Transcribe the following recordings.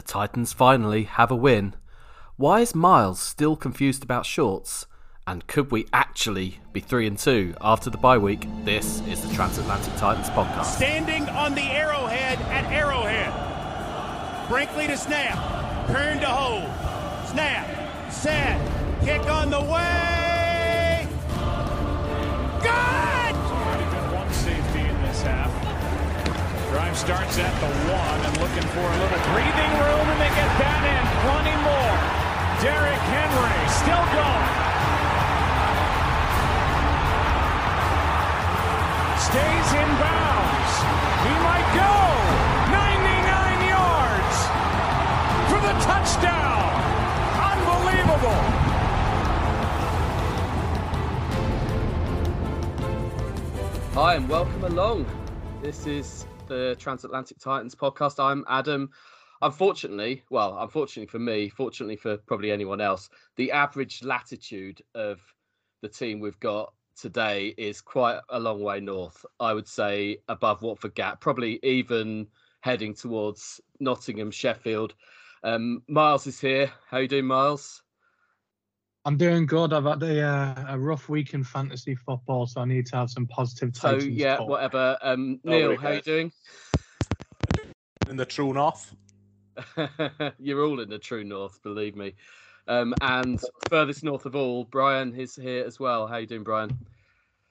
The Titans finally have a win. Why is Miles still confused about shorts? And could we actually be 3 and 2 after the bye week? This is the Transatlantic Titans podcast. Standing on the arrowhead at Arrowhead. Brinkley to snap. Kern to hold. Snap. Set. Kick on the way. Good! Starts at the one and looking for a little breathing room, and they get that in. Plenty more. Derrick Henry still going. Stays in bounds. He might go. 99 yards for the touchdown. Unbelievable. Hi, and welcome along. This is the Transatlantic Titans podcast. I'm Adam. Unfortunately, well, unfortunately for me, fortunately for probably anyone else, the average latitude of the team we've got today is quite a long way north. I would say above Watford Gap, probably even heading towards Nottingham, Sheffield. Um, Miles is here. How you doing, Miles? I'm doing good. I've had a, uh, a rough week in fantasy football, so I need to have some positive. So Titans yeah, talk. whatever. Um, Nobody Neil, how are you doing? in the true north. You're all in the true north, believe me. Um, and furthest north of all, Brian is here as well. How you doing, Brian?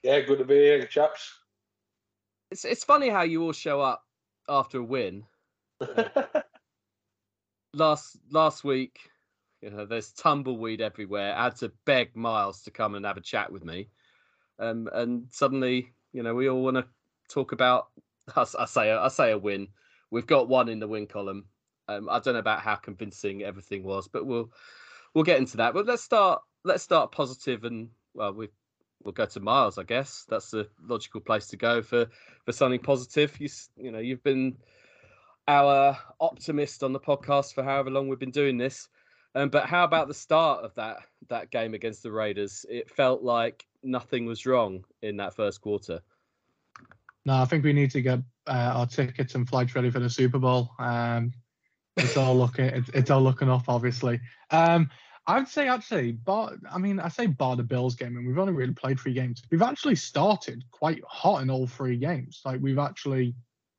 Yeah, good to be here, chaps. It's it's funny how you all show up after a win. Last last week, you know, there's tumbleweed everywhere. I had to beg Miles to come and have a chat with me. Um, and suddenly, you know, we all want to talk about. I, I say I say a win. We've got one in the win column. Um, I don't know about how convincing everything was, but we'll we'll get into that. But let's start let's start positive and well we we'll go to Miles, I guess. That's the logical place to go for for something positive. You you know you've been our optimist on the podcast for however long we've been doing this. Um, but how about the start of that that game against the Raiders? It felt like nothing was wrong in that first quarter. No, I think we need to get uh, our tickets and flights ready for the Super Bowl. Um, it's all looking it's, it's all looking up, obviously. Um, I'd say actually, but I mean, I say bar the Bills game, and we've only really played three games. We've actually started quite hot in all three games. Like we've actually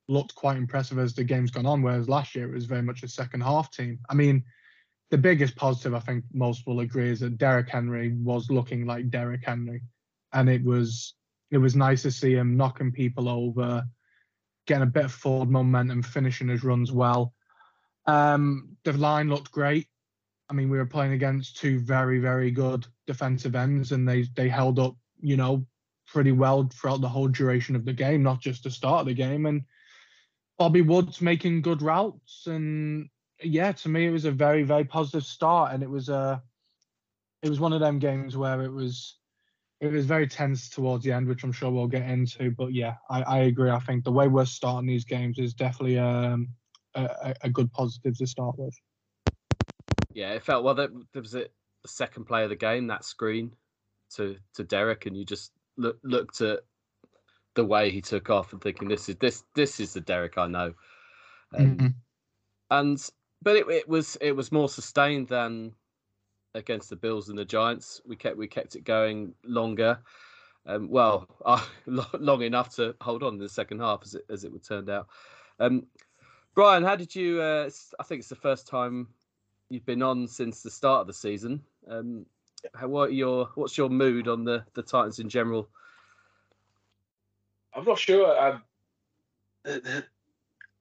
looked quite impressive as the game's gone on. Whereas last year it was very much a second half team. I mean, the biggest positive I think most will agree is that Derrick Henry was looking like Derrick Henry, and it was it was nice to see him knocking people over, getting a bit of forward momentum, finishing his runs well. Um, the line looked great. I mean, we were playing against two very, very good defensive ends, and they they held up, you know, pretty well throughout the whole duration of the game, not just the start of the game. And Bobby Woods making good routes, and yeah, to me, it was a very, very positive start, and it was a, it was one of them games where it was it was very tense towards the end, which I'm sure we'll get into. But yeah, I, I agree. I think the way we're starting these games is definitely um, a, a- good positive to start with. Yeah, it felt well. That there was a, the second play of the game, that screen to to Derrick, and you just look, looked at the way he took off and thinking, "This is this this is the Derrick I know." Um, Mhm. and but it, it was it was more sustained than against the Bills and the Giants. We kept we kept it going longer. Um, well, uh, long enough to hold on in the second half, as it as it would turned out. Um, Brian, how did you? Uh, I think it's the first time you've been on since the start of the season. Um, how, what your what's your mood on the the Titans in general? I'm not sure. I'm, I-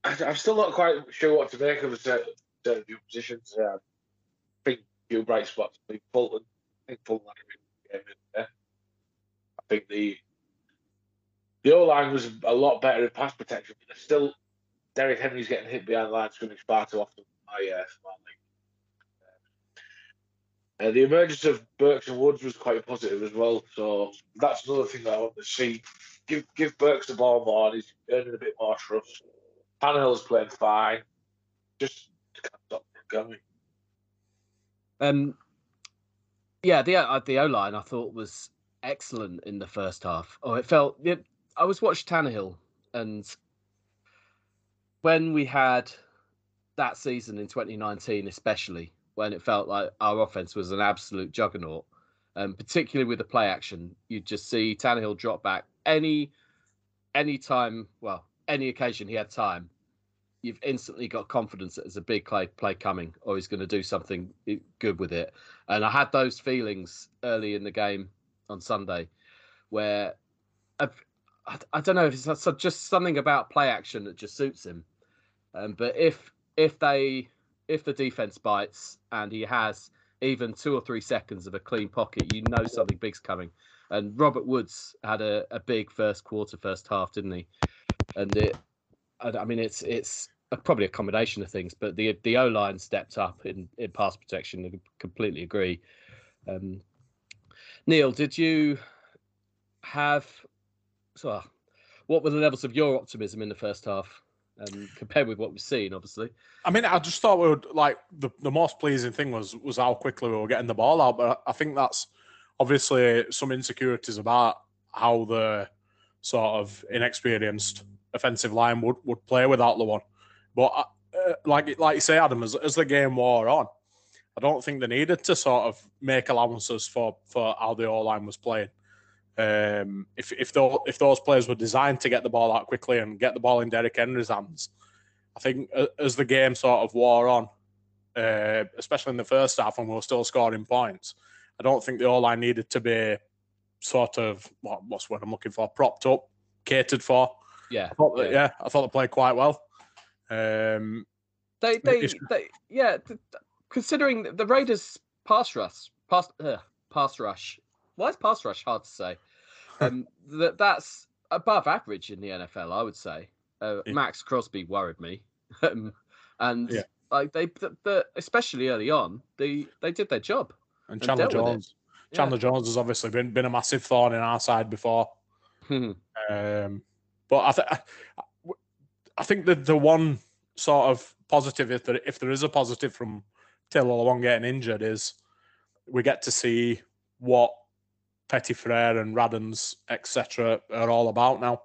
I'm still not quite sure what to make of certain, certain few positions. Uh, I think few bright spots. I think Fulton. I think Fulton a really. I think the the O line was a lot better in pass protection, but there's still Derrick Henry's getting hit behind the line scrimmage far too often. I uh. Uh, the emergence of Burks and Woods was quite positive as well. So that's another thing that I want to see. Give give Burks the ball more. He's earning a bit more trust. Tannehill's playing fine. Just going. Um, yeah, the uh, the O line I thought was excellent in the first half. Oh, it felt. It, I was watching Tannehill, and when we had that season in 2019, especially when it felt like our offense was an absolute juggernaut, um, particularly with the play action, you'd just see Tannehill drop back any any time, well, any occasion he had time. You've instantly got confidence that there's a big play play coming, or he's going to do something good with it. And I had those feelings early in the game on Sunday, where I, I don't know if it's just something about play action that just suits him. Um, but if if they if the defense bites and he has even two or three seconds of a clean pocket, you know something big's coming. And Robert Woods had a, a big first quarter, first half, didn't he? And it, I mean, it's it's a, probably a combination of things, but the the O line stepped up in in pass protection. I completely agree. Um, Neil, did you have so? What were the levels of your optimism in the first half? um, compared with what we've seen, obviously. I mean, I just thought we would like the, the most pleasing thing was was how quickly we were getting the ball out. But I think that's obviously some insecurities about how the sort of inexperienced offensive line would, would play without the one. But uh, like like you say, Adam, as, as the game wore on, I don't think they needed to sort of make allowances for for how the O line was playing. Um, if if those if those players were designed to get the ball out quickly and get the ball in Derrick Henry's hands, I think as the game sort of wore on, uh, especially in the first half when we were still scoring points, I don't think the O line needed to be sort of what, what's what I'm looking for, propped up, catered for. Yeah, I thought that, yeah. yeah, I thought they played quite well. Um, they they, they yeah, considering the Raiders pass rush, pass uh, pass rush why is pass rush hard to say? Um, that that's above average in the NFL, I would say. Uh, yeah. Maxx Crosby worried me, um, and yeah. like they, the, the, especially early on, they they did their job. And Chandler and Jones, Chandler yeah. Jones has obviously been been a massive thorn in our side before. um, but I think I think that the one sort of positive, if there if there is a positive from Taylor Lewan getting injured, is we get to see what Petit Frere and Radunz, etc., are all about now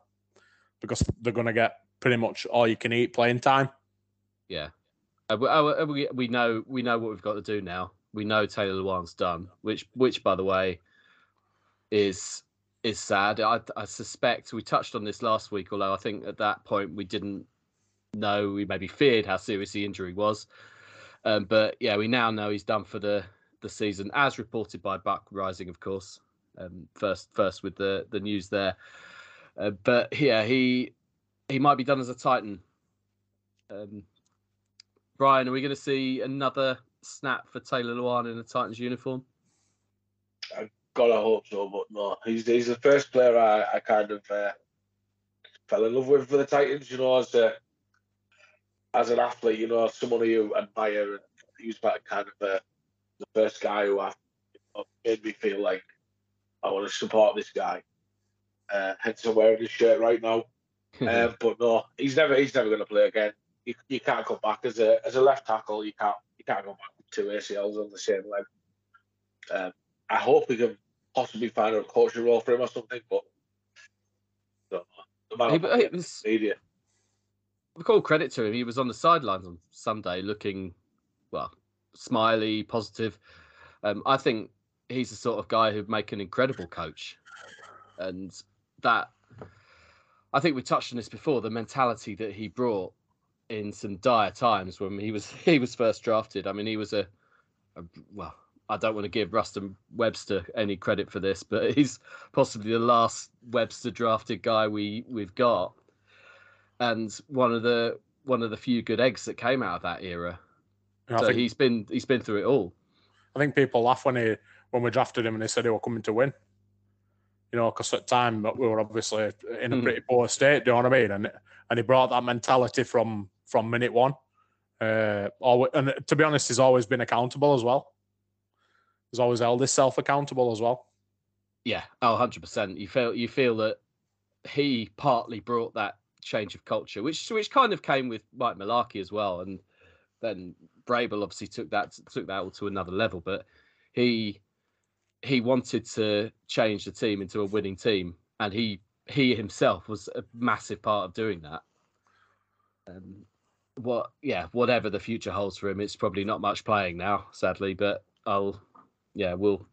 because they're going to get pretty much all you can eat playing time. Yeah, uh, we, uh, we, we know we know what we've got to do now. We know Taylor Lewan's done, which which by the way is is sad. I, I suspect we touched on this last week, although I think at that point we didn't know. We maybe feared how serious the injury was. Um, but yeah, we now know he's done for the the season, as reported by Buck Reising, of course um, first first with the the news there. Uh, but yeah, he he might be done as a Titan. Um, Brian, are we going to see another snap for Taylor Lewan in a Titans uniform? I gotta hope so, but no, he's he's the first player I, I kind of uh, fell in love with for the Titans. You know, as a as an athlete, you know, someone who you admire, and he was kind of uh, the first guy who I, you know, made me feel like I want to support this guy. Uh, hence, I'm wearing his shirt right now. uh, but no, he's never he's never going to play again. You, you can't come back as a as a left tackle. You can't you can't go back with two ACLs on the same leg. Um, I hope we can possibly find a coaching role for him or something, but no, he, it was media. With all credit to him, he was on the sidelines on Sunday, looking well, smiley, positive. Um, I think he's the sort of guy who'd make an incredible coach, and that I think we touched on this before. The mentality that he brought in some dire times when he was he was first drafted. I mean, he was a, a well. I don't want to give Ruston Webster any credit for this, but he's possibly the last Webster drafted guy we we've got, and one of the one of the few good eggs that came out of that era. so think, he's been he's been through it all. I think people laugh when he when we drafted him and they said he were coming to win. You know, because at the time we were obviously in a hmm. pretty poor state. Do you know what I mean? And and he brought that mentality from from minute one. Uh, always, and to be honest, he's always been accountable as well. He's always held himself accountable as well. Yeah, oh, 100 percent. You feel you feel that he partly brought that change of culture, which which kind of came with Mike Mularkey as well, and then Vrabel obviously took that took that all to another level. But he he wanted to change the team into a winning team, and he he himself was a massive part of doing that. Um, what yeah, whatever the future holds for him, it's probably not much playing now, sadly. But I'll yeah, we'll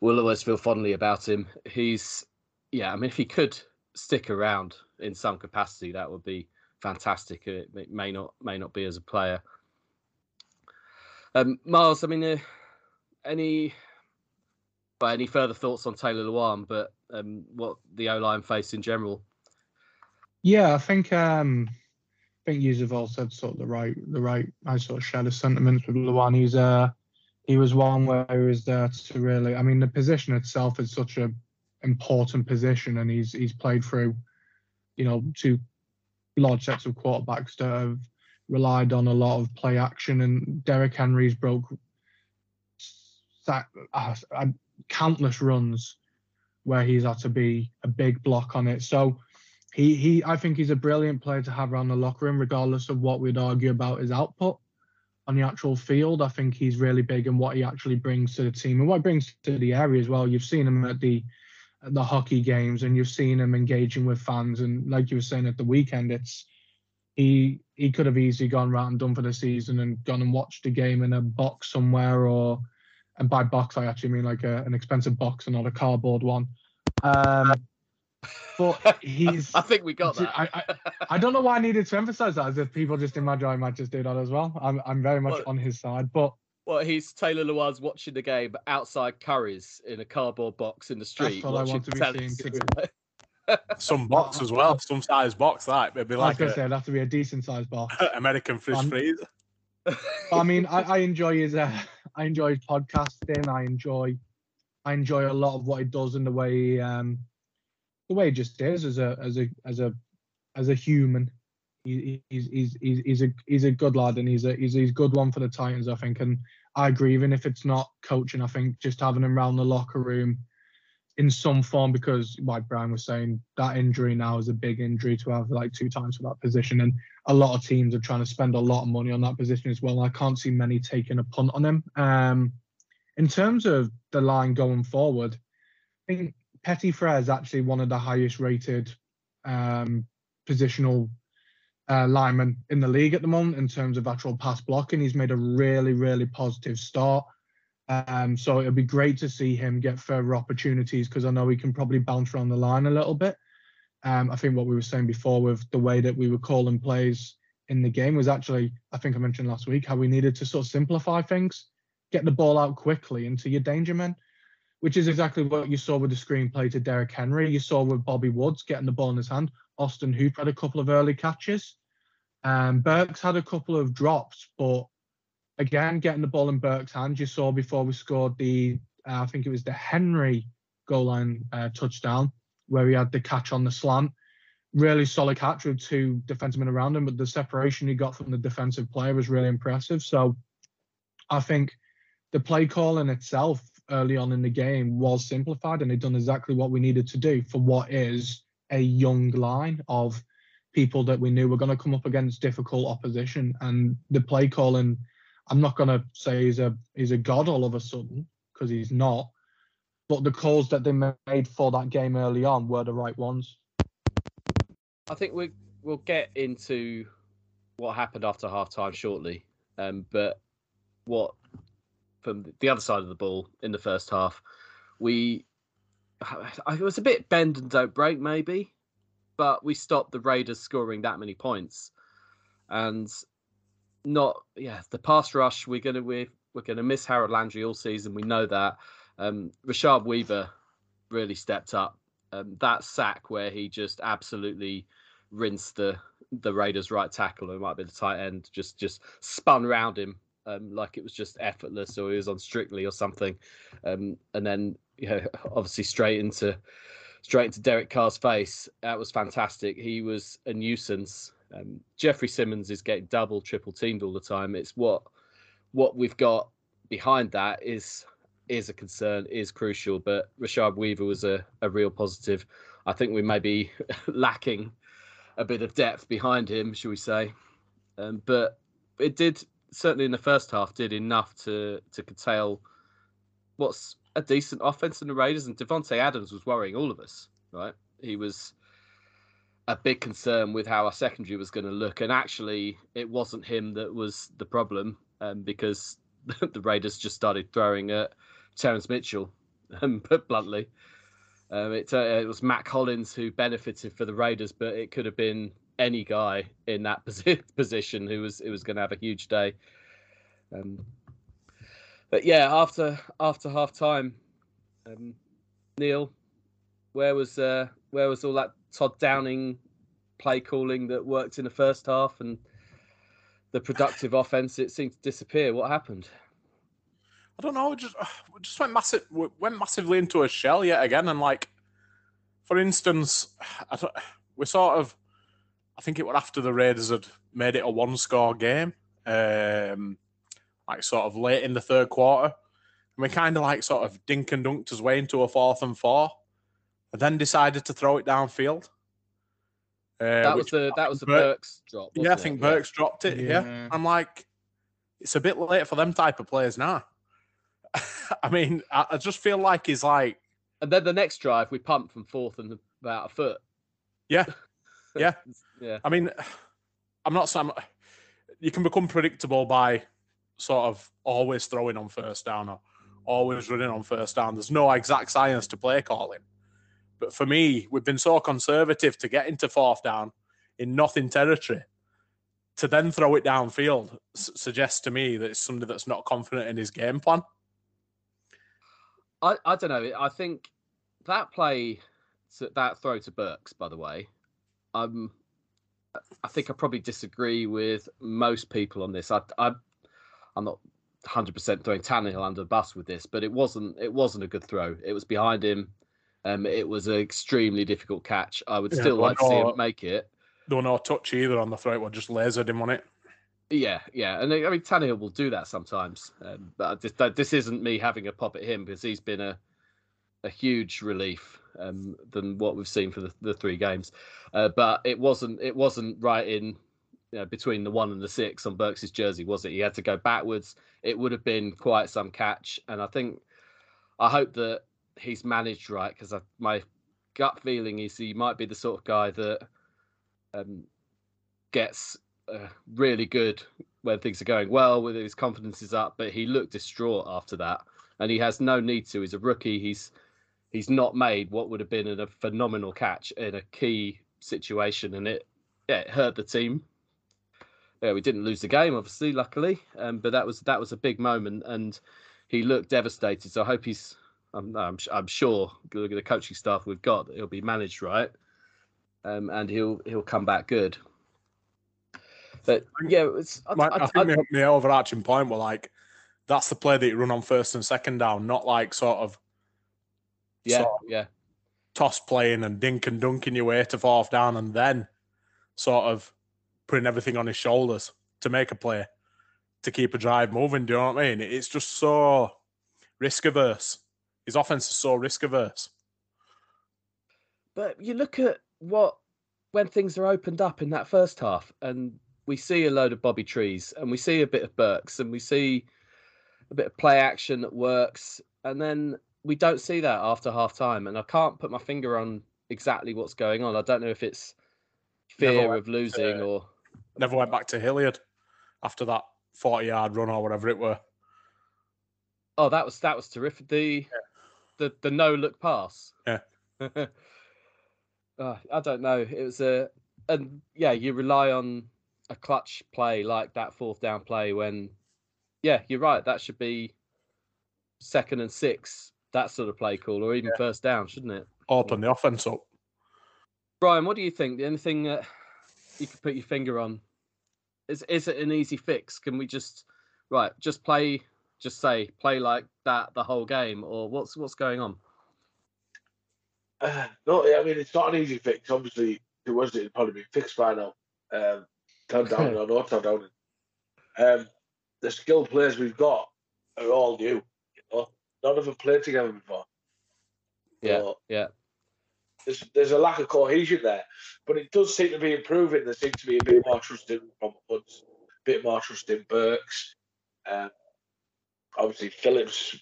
we'll always feel fondly about him. He's yeah, I mean, if he could stick around in some capacity, that would be fantastic. It, may not may not be as a player. Um, Miles, I mean, uh, any but any further thoughts on Taylor Lewan, but um, what the O line face in general? Yeah, I think um, I think you've all said sort of the right the right I sort of share the sentiments with Lewan. He's uh he was one where he was there to really I mean the position itself is such a important position and he's he's played through, you know, two large sets of quarterbacks that have relied on a lot of play action and Derrick Henry's broke that uh, uh, countless runs where he's had to be a big block on it. So he he I think he's a brilliant player to have around the locker room, regardless of what we'd argue about his output on the actual field. I think he's really big in what he actually brings to the team and what brings to the area as well. You've seen him at the at the hockey games and you've seen him engaging with fans and like you were saying at the weekend, it's he he could have easily gone round and done for the season and gone and watched a game in a box somewhere or and by box I actually mean like a, an expensive box and not a cardboard one. Um, but he's. I think we got that. I, I, I, don't know why I needed to emphasize that, as if people just imagine I might just do that as well. I'm I'm very much well, on his side, but. Well, he's Taylor Lewan's watching the game outside Currys in a cardboard box in the street. That's what I want to be seeing. some box as well, some size box. That it'd be like. I was gonna a, say it'd have to be a decent size box. American fish um, freezer. I mean, I, I enjoy his. Uh, I enjoy his podcasting. I enjoy. I enjoy a lot of what he does in the way he, um, the way he just is as a as a as a as a human. He, he's he's he's he's a he's a good lad and he's a he's he's good one for the Titans, I think. And I agree, even if it's not coaching, I think just having him around the locker room in some form because like Brian was saying, that injury now is a big injury to have like two times for that position. And a lot of teams are trying to spend a lot of money on that position as well. I can't see many taking a punt on him. Um, in terms of the line going forward, I think Petit-Frere is actually one of the highest rated um, positional uh, linemen in the league at the moment in terms of actual pass blocking. He's made a really, really positive start. Um, so it'll be great to see him get further opportunities because I know he can probably bounce around the line a little bit. Um, I think what we were saying before with the way that we were calling plays in the game was actually, I think I mentioned last week, how we needed to sort of simplify things, get the ball out quickly into your danger men which is exactly what you saw with the screenplay to Derrick Henry. You saw with Bobby Woods getting the ball in his hand. Austin Hooper had a couple of early catches. Um, Burks had a couple of drops, but again, getting the ball in Burks' hand, you saw before we scored the, uh, I think it was the Henry goal line uh, touchdown, where he had the catch on the slant. Really solid catch with two defensemen around him, but the separation he got from the defensive player was really impressive. So I think the play call in itself early on in the game was simplified and they'd done exactly what we needed to do for what is a young line of people that we knew were going to come up against difficult opposition. And the play calling, I'm not going to say he's a he's a god all of a sudden because he's not. But the calls that they made for that game early on were the right ones. I think we we'll get into what happened after half time shortly. Um, but what from the other side of the ball in the first half. We it was a bit bend and don't break maybe, but we stopped the Raiders scoring that many points, and not yeah the pass rush. We're gonna we're we're gonna miss Harold Landry all season. We know that. Um, Rashad Weaver really stepped up. Um, that sack where he just absolutely rinsed the the Raiders right tackle, it might be the tight end, just just spun around him um, like it was just effortless or he was on Strictly or something. Um, and then, you know, obviously straight into straight into Derek Carr's face. That was fantastic. He was a nuisance. Um, Jeffery Simmons is getting double, triple teamed all the time. It's what what we've got behind that is is a concern, is crucial. But Rashad Weaver was a, a real positive. I think we may be lacking a bit of depth behind him, shall we say? Um, but it did certainly in the first half did enough to to curtail what's a decent offense in the Raiders. And Davante Adams was worrying all of us, right? He was a big concern with how our secondary was going to look, and actually, it wasn't him that was the problem um, because the Raiders just started throwing at Terrance Mitchell, um, bluntly. Um, it, uh, it was Mack Hollins who benefited for the Raiders, but it could have been any guy in that position who was who was going to have a huge day. Um, but yeah, after after half time, um, Neil, where was uh, where was all that Todd Downing play calling that worked in the first half and the productive offense? It seemed to disappear. What happened? I don't know. Just just went massive went massively into a shell yet again, and like, for instance, I we sort of, I think it was after the Raiders had made it a one score game, um, like sort of late in the third quarter, and we kind of like sort of dink and dunked his way into a fourth and four, and then decided to throw it downfield. Uh, that was the that was the Burks drop. Yeah, I think it? Burks yeah. dropped it. Yeah. yeah, I'm like, it's a bit late for them type of players now. I mean, I, I, just feel like he's like. And then the next drive, we pumped from fourth and about a foot. Yeah, yeah, yeah. I mean, I'm not saying you can become predictable by sort of always throwing on first down or always running on first down. There's no exact science to play calling. But for me, we've been so conservative to get into fourth down in nothing territory. To then throw it downfield s- suggests to me that it's somebody that's not confident in his game plan. I, I don't know. I think that play, that throw to Burks, by the way, um, I think I probably disagree with most people on this. I, I I'm not 100 percent throwing Tannehill under the bus with this, but it wasn't it wasn't a good throw. It was behind him. Um, it was an extremely difficult catch. I would yeah, still like to see him make it. There no touch either on the throw. It just lasered him on it. Yeah, yeah, and I mean Tannehill will do that sometimes, um, but this, this isn't me having a pop at him because he's been a a huge relief um, than what we've seen for the, the three games. Uh, but it wasn't it wasn't right in you know, between the one and the six on Burks' jersey, was it? He had to go backwards. It would have been quite some catch, and I think I hope that he's managed right because my gut feeling is he might be the sort of guy that um, gets uh, really good when things are going well, with his confidence is up, but he looked distraught after that, and he has no need to. He's a rookie. He's he's not made what would have been a phenomenal catch in a key situation, and it yeah it hurt the team. Yeah, we didn't lose the game, obviously, luckily, um, but that was that was a big moment, and he looked devastated. So I hope he's. I'm, I'm, I'm sure the coaching staff we've got, he'll be managed right, um, and he'll he'll come back good. But yeah, it's, I, I, I think I, the, overarching point were like that's the play that you run on first and second down, not like sort of yeah, sort of yeah, toss playing and dink and dunking your way to fourth down, and then sort of putting everything on his shoulders to make a play to keep a drive moving. Do you know what I mean? It's just so risk averse. His offense is so risk averse. But you look at what when things are opened up in that first half, and we see a load of Bobby Trees and we see a bit of Burks and we see a bit of play action that works. And then we don't see that after half time. And I can't put my finger on exactly what's going on. I don't know if it's fear of losing or. Never went back to Hilliard after that 40 yard run or whatever it were. Oh, that was that was terrific. The yeah. the the no look pass. Yeah. uh, I don't know. It was a and yeah, you rely on a clutch play like that fourth down play when, yeah, you're right. That should be second and six, that sort of play call, or even yeah. first down, shouldn't it? Open the offense up. Brian, what do you think? The anything that you could put your finger on? Is is it an easy fix? Can we just right just play, just say play like that the whole game, or what's what's going on? Uh, no, I mean it's not an easy fix. Obviously, if it was, it'd probably be fixed by now. Um, Todd Downing or not Todd Downing. Um, the skilled players we've got are all new. None of them played together before. Yeah, so yeah. There's there's a lack of cohesion there, but it does seem to be improving. There seems to be a bit more trust in Robert Woods, a bit more trust in Burks. Um, obviously, Philips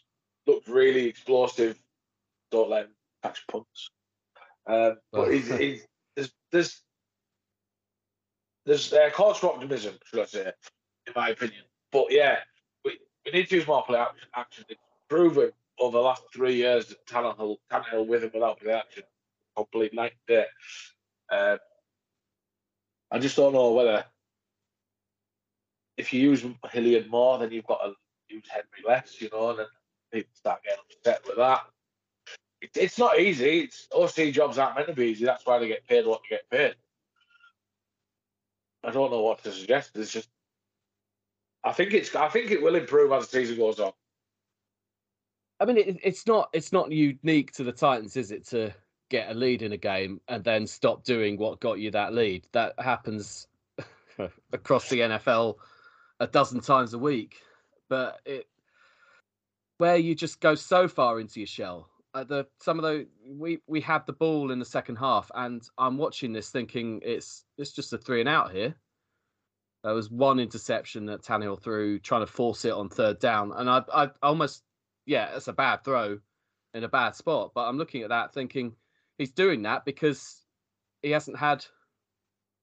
looked really explosive. Don't let him catch punts. Um, but he's, he's, there's there's there's uh, cause for optimism, should I say, in my opinion. But yeah, we, we need to use more play action. action. Proven over the last three years that Tannehill, Tannehill with and without play action, complete night day. Um, I just don't know whether if you use Hilliard more, then you've got to use Henry less, you know, and then people start getting upset with that. It, it's not easy. It's OC jobs aren't meant to be easy. That's why they get paid what they get paid. I don't know what to suggest. It's just, I think it's, I think it will improve as the season goes on. I mean, it, it's not it's not unique to the Titans, is it, to get a lead in a game and then stop doing what got you that lead? That happens across the NFL a dozen times a week. But it where you just go so far into your shell. Uh, the some of the we we had the ball in the second half, and I'm watching this thinking it's it's just a three and out here. There was one interception that Tannehill threw, trying to force it on third down, and I I almost yeah, it's a bad throw in a bad spot. But I'm looking at that thinking he's doing that because he hasn't had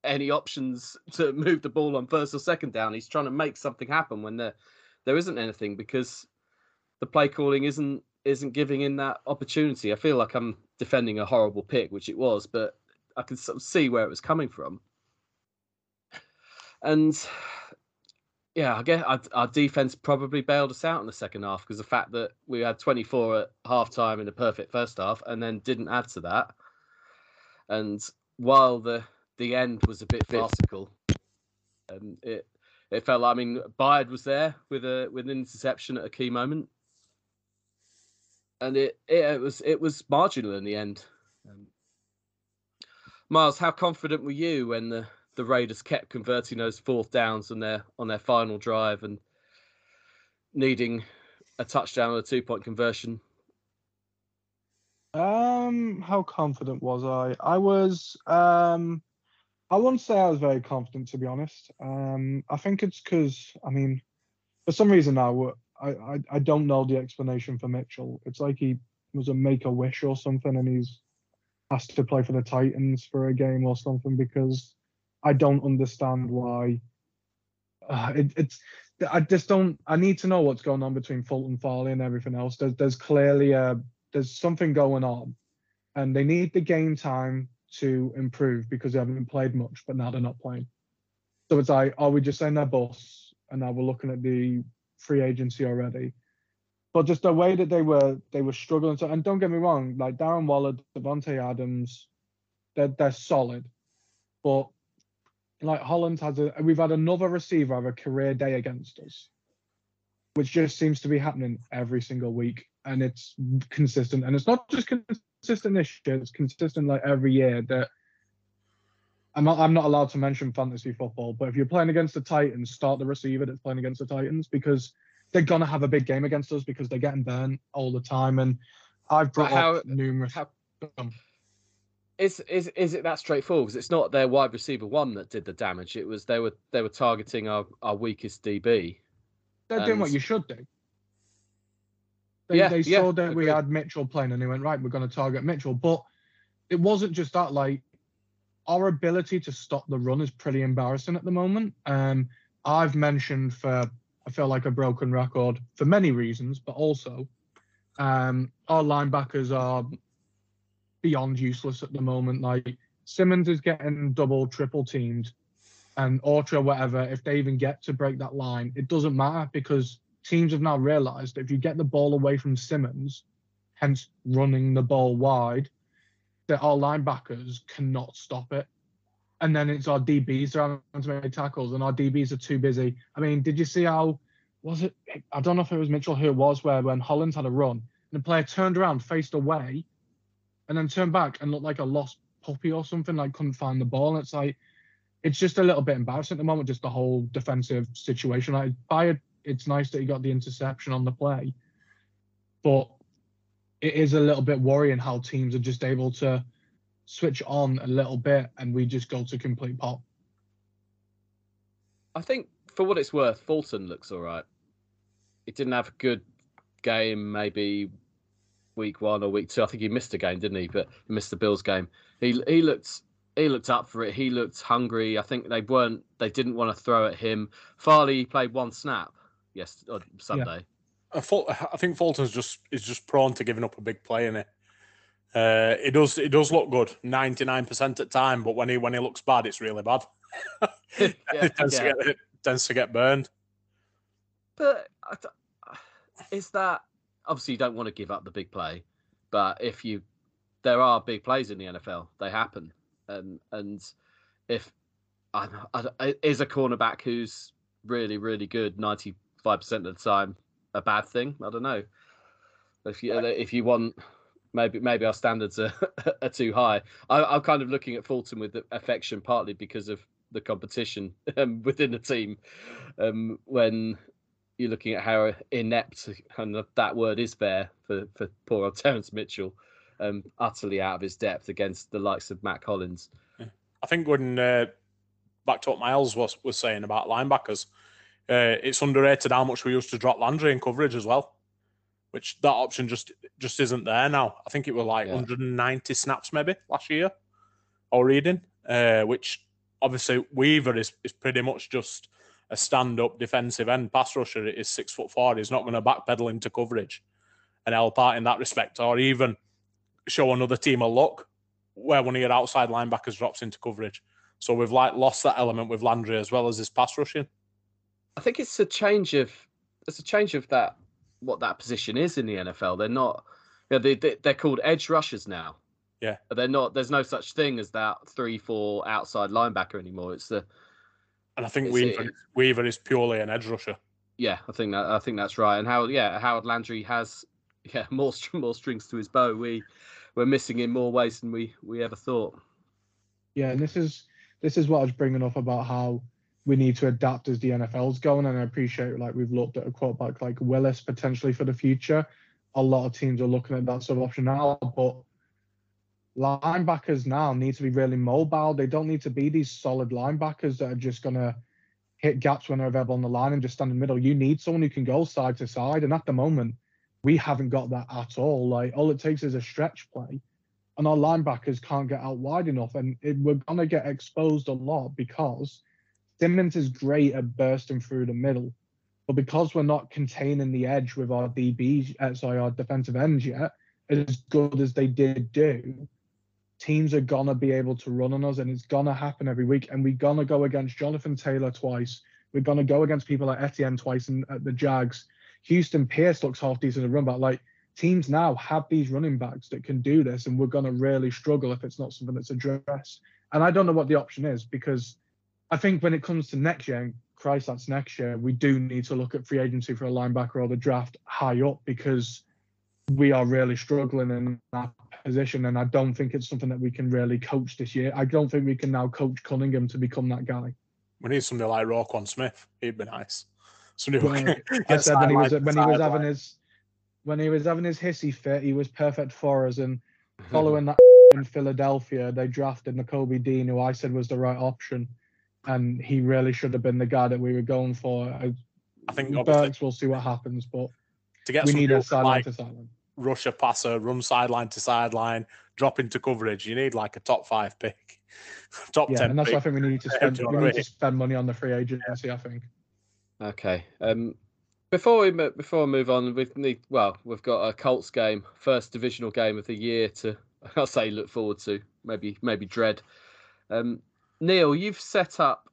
any options to move the ball on first or second down. He's trying to make something happen when there there isn't anything because the play calling isn't isn't giving in that opportunity. I feel like I'm defending a horrible pick, which it was, but I can sort of see where it was coming from. And yeah, I guess our, our, defense probably bailed us out in the second half because the fact that we had 24 at half time in a perfect first half and then didn't add to that. And while the the end was a bit farcical, um, it it felt like I mean Byard was there with a with an interception at a key moment, and it it, it was it was marginal in the end. Um, Miles, how confident were you when the the Raiders kept converting those fourth downs on their on their final drive and needing a touchdown or a two point conversion? Um, how confident was I? I was um I wouldn't say I was very confident to be honest. Um I think it's because I mean for some reason now I, I I don't know the explanation for Mitchell. It's like he was a make a wish or something and he's asked to play for the Titans for a game or something because I don't understand why. Uh, it, it's I just don't. I need to know what's going on between Fulton Farley and everything else. There's there's clearly a there's something going on, and they need the game time to improve because they haven't played much, but now they're not playing. So it's like, are we just saying they're boss, and now we're looking at the free agency already? But just the way that they were they were struggling. So, and don't get me wrong, like Darren Waller, Davante Adams, they're they're solid, but like Hollins has a we've had another receiver have a career day against us, which just seems to be happening every single week, and it's consistent. And it's not just consistent this year; it's consistent like every year. That I'm not I'm not allowed to mention fantasy football, but if you're playing against the Titans, start the receiver that's playing against the Titans because they're gonna have a big game against us because they're getting burned all the time. And I've brought how, up numerous. How, is is is it that straightforward? Because it's not their wide receiver one that did the damage. It was they were they were targeting our, our weakest DB. They're and... doing what you should do. They, yeah, they yeah, saw that we had Mitchell playing and they went, right, we're going to target Mitchell. But it wasn't just that, like, our ability to stop the run is pretty embarrassing at the moment. Um, I've mentioned for, I feel like a broken record for many reasons, but also um, our linebackers are beyond useless at the moment. Like Simmons is getting double, triple teamed, and Autry, whatever, if they even get to break that line, it doesn't matter because teams have now realized that if you get the ball away from Simmons, hence running the ball wide, that our linebackers cannot stop it. And then it's our DBs that are having to make tackles, and our DBs are too busy. I mean, did you see how was it? I don't know if it was Mitchell who it was, where when Hollins had a run, and the player turned around, faced away, and then turn back and look like a lost puppy or something, like couldn't find the ball. And it's like, it's just a little bit embarrassing at the moment, just the whole defensive situation. Like, Byard, it's nice that he got the interception on the play, but it is a little bit worrying how teams are just able to switch on a little bit and we just go to complete pop. I think for what it's worth, Fulton looks all right. He didn't have a good game, maybe week one or week two. I think he missed a game, didn't he? But he missed the Bills game. He he looked he looked up for it. He looked hungry. I think they weren't. They didn't want to throw at him. Farley played one snap. Yes, on Sunday. I, thought, I think Fulton's just is just prone to giving up a big play in it. Uh, it does it does look good ninety nine percent at time, but when he when he looks bad, it's really bad. yeah, it, tends yeah. to get, it tends to get burned. But is that obviously you don't want to give up the big play, but if you there are big plays in the NFL, they happen, and and if I, I, is a cornerback who's really really good ninety five percent of the time a bad thing? I don't know. If you if you want maybe maybe our standards are, are too high. I, I'm kind of looking at Fulton with affection, partly because of the competition um, within the team. Um, when you're looking at how inept and that word is there for for poor old Terrance Mitchell, um, utterly out of his depth against the likes of Mack Hollins. I think when uh, back to what Miles was was saying about linebackers, uh, it's underrated how much we used to drop Landry in coverage as well which that option just just isn't there now. I think it was like Yeah. 190 snaps maybe last year or reading, uh, which obviously Weaver is, is pretty much just a stand up defensive end pass rusher. is six foot four. He's not going to backpedal into coverage and help out in that respect, or even show another team a look where one of your outside linebackers drops into coverage. So we've like lost that element with Landry as well as his pass rushing. I think it's a change of it's a change of that what that position is in the NFL. They're not you know, they, they they're called edge rushers now. Yeah. They're not there's no such thing as that three, four outside linebacker anymore. It's the And I think Weaver, it- Weaver is purely an edge rusher. yeah, I think that I think that's right. And Howard yeah, Harold Landry has yeah, more more strings to his bow. We we're missing in more ways than we we ever thought. Yeah, and this is this is what I was bringing up about how we need to adapt as the NFL's going. And I appreciate like we've looked at a quarterback like Willis potentially for the future. A lot of teams are looking at that sort of option now, but linebackers now need to be really mobile. They don't need to be these solid linebackers that are just gonna hit gaps when they're available on the line and just stand in the middle. You need someone who can go side to side. And at the moment, we haven't got that at all. Like all it takes is a stretch play and our linebackers can't get out wide enough, and it, we're gonna get exposed a lot because Simmons is great at bursting through the middle, but because we're not containing the edge with our DBs, uh, sorry, our defensive ends yet, as good as they did do, teams are gonna be able to run on us, and it's gonna happen every week. And we're gonna go against Jonathan Taylor twice. We're gonna go against people like Etienne twice and at the Jags. Houston Pierce looks half decent at run back. Like teams now have these running backs that can do this, and we're to really struggle if it's not something that's addressed. And I don't know what the option is because I think when it comes to next year, Christ, that's next year, we do need to look at free agency for a linebacker or the draft high up because we are really struggling in that position. And I don't think it's something that we can really coach this year. I don't think we can now coach Cunningham to become that guy. We need somebody like Roquan Smith. He'd be nice. Somebody who Well, can I said when he was when he was having his when he was having his hissy fit, he was perfect for us. And mm-hmm. following that in Philadelphia, they drafted Nakobe Dean, who I said was the right option, and he really should have been the guy that we were going for. I, I think Burks, we'll see what happens, but to get we need a sideline like to sideline. Rush a passer, run sideline to sideline, drop into coverage, you need like a top five pick, top Yeah, ten and that's why I think we need to spend we know what I need to spend money on the free agency. I think. Okay. Um, before we before we move on, we need well, we've got a Colts game, first divisional game of the year to I'll say look forward to, maybe maybe dread. Um, Neil, you've set up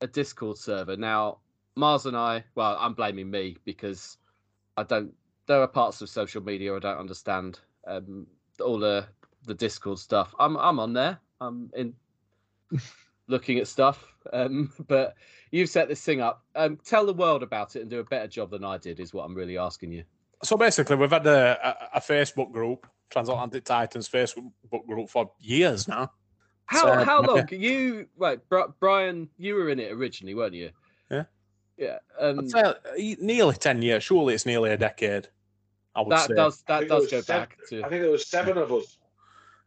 a Discord server now. Mars and I, well, I'm blaming me because I don't. There are parts of social media I don't understand. Um, all the the Discord stuff. I'm I'm on there. I'm in looking at stuff. Um, but you've set this thing up. Um, tell the world about it and do a better job than I did. Is what I'm really asking you. So basically, we've had a, a, a Facebook group, Transatlantic Titans Facebook group for years now. How So, how yeah. long you? Right, Bri- Brian, you were in it originally, weren't you? Yeah. Yeah. Um, uh, nearly ten years. Surely it's nearly a decade. I would that say. does that does go seven- back to. I think there was seven of us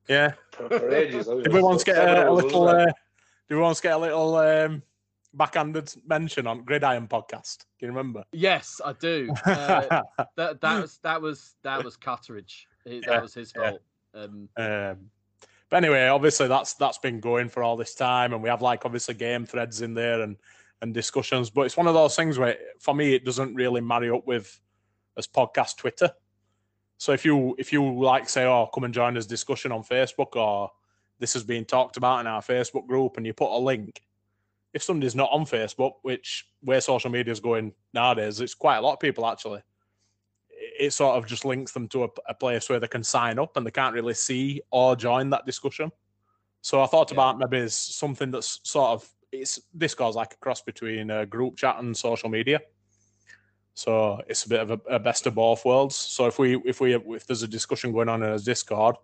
Yeah. for, for ages. I Did we was once get a, a little? wasn't there? Uh, did we once get a little um, backhanded mention on Gridiron podcast? Do you remember? Yes, I do. Uh, that that was that was that was Cutteridge. That Yeah, was his yeah. fault. Um, Um, But anyway, obviously that's that's been going for all this time, and we have like obviously game threads in there and and discussions. But it's one of those things where for me it doesn't really marry up with as podcast Twitter. So if you if you like say, oh, come and join us discussion on Facebook or this has been talked about in our Facebook group, and you put a link. If somebody's not on Facebook, which where social media is going nowadays, it's quite a lot of people actually. It sort of just links them to a, a place where they can sign up and they can't really see or join that discussion. So I thought Yeah. about maybe as something that's sort of it's Discord's like a cross between a group chat and social media. So it's a bit of a, a best of both worlds. So if we if we if there's a discussion going on in a Discord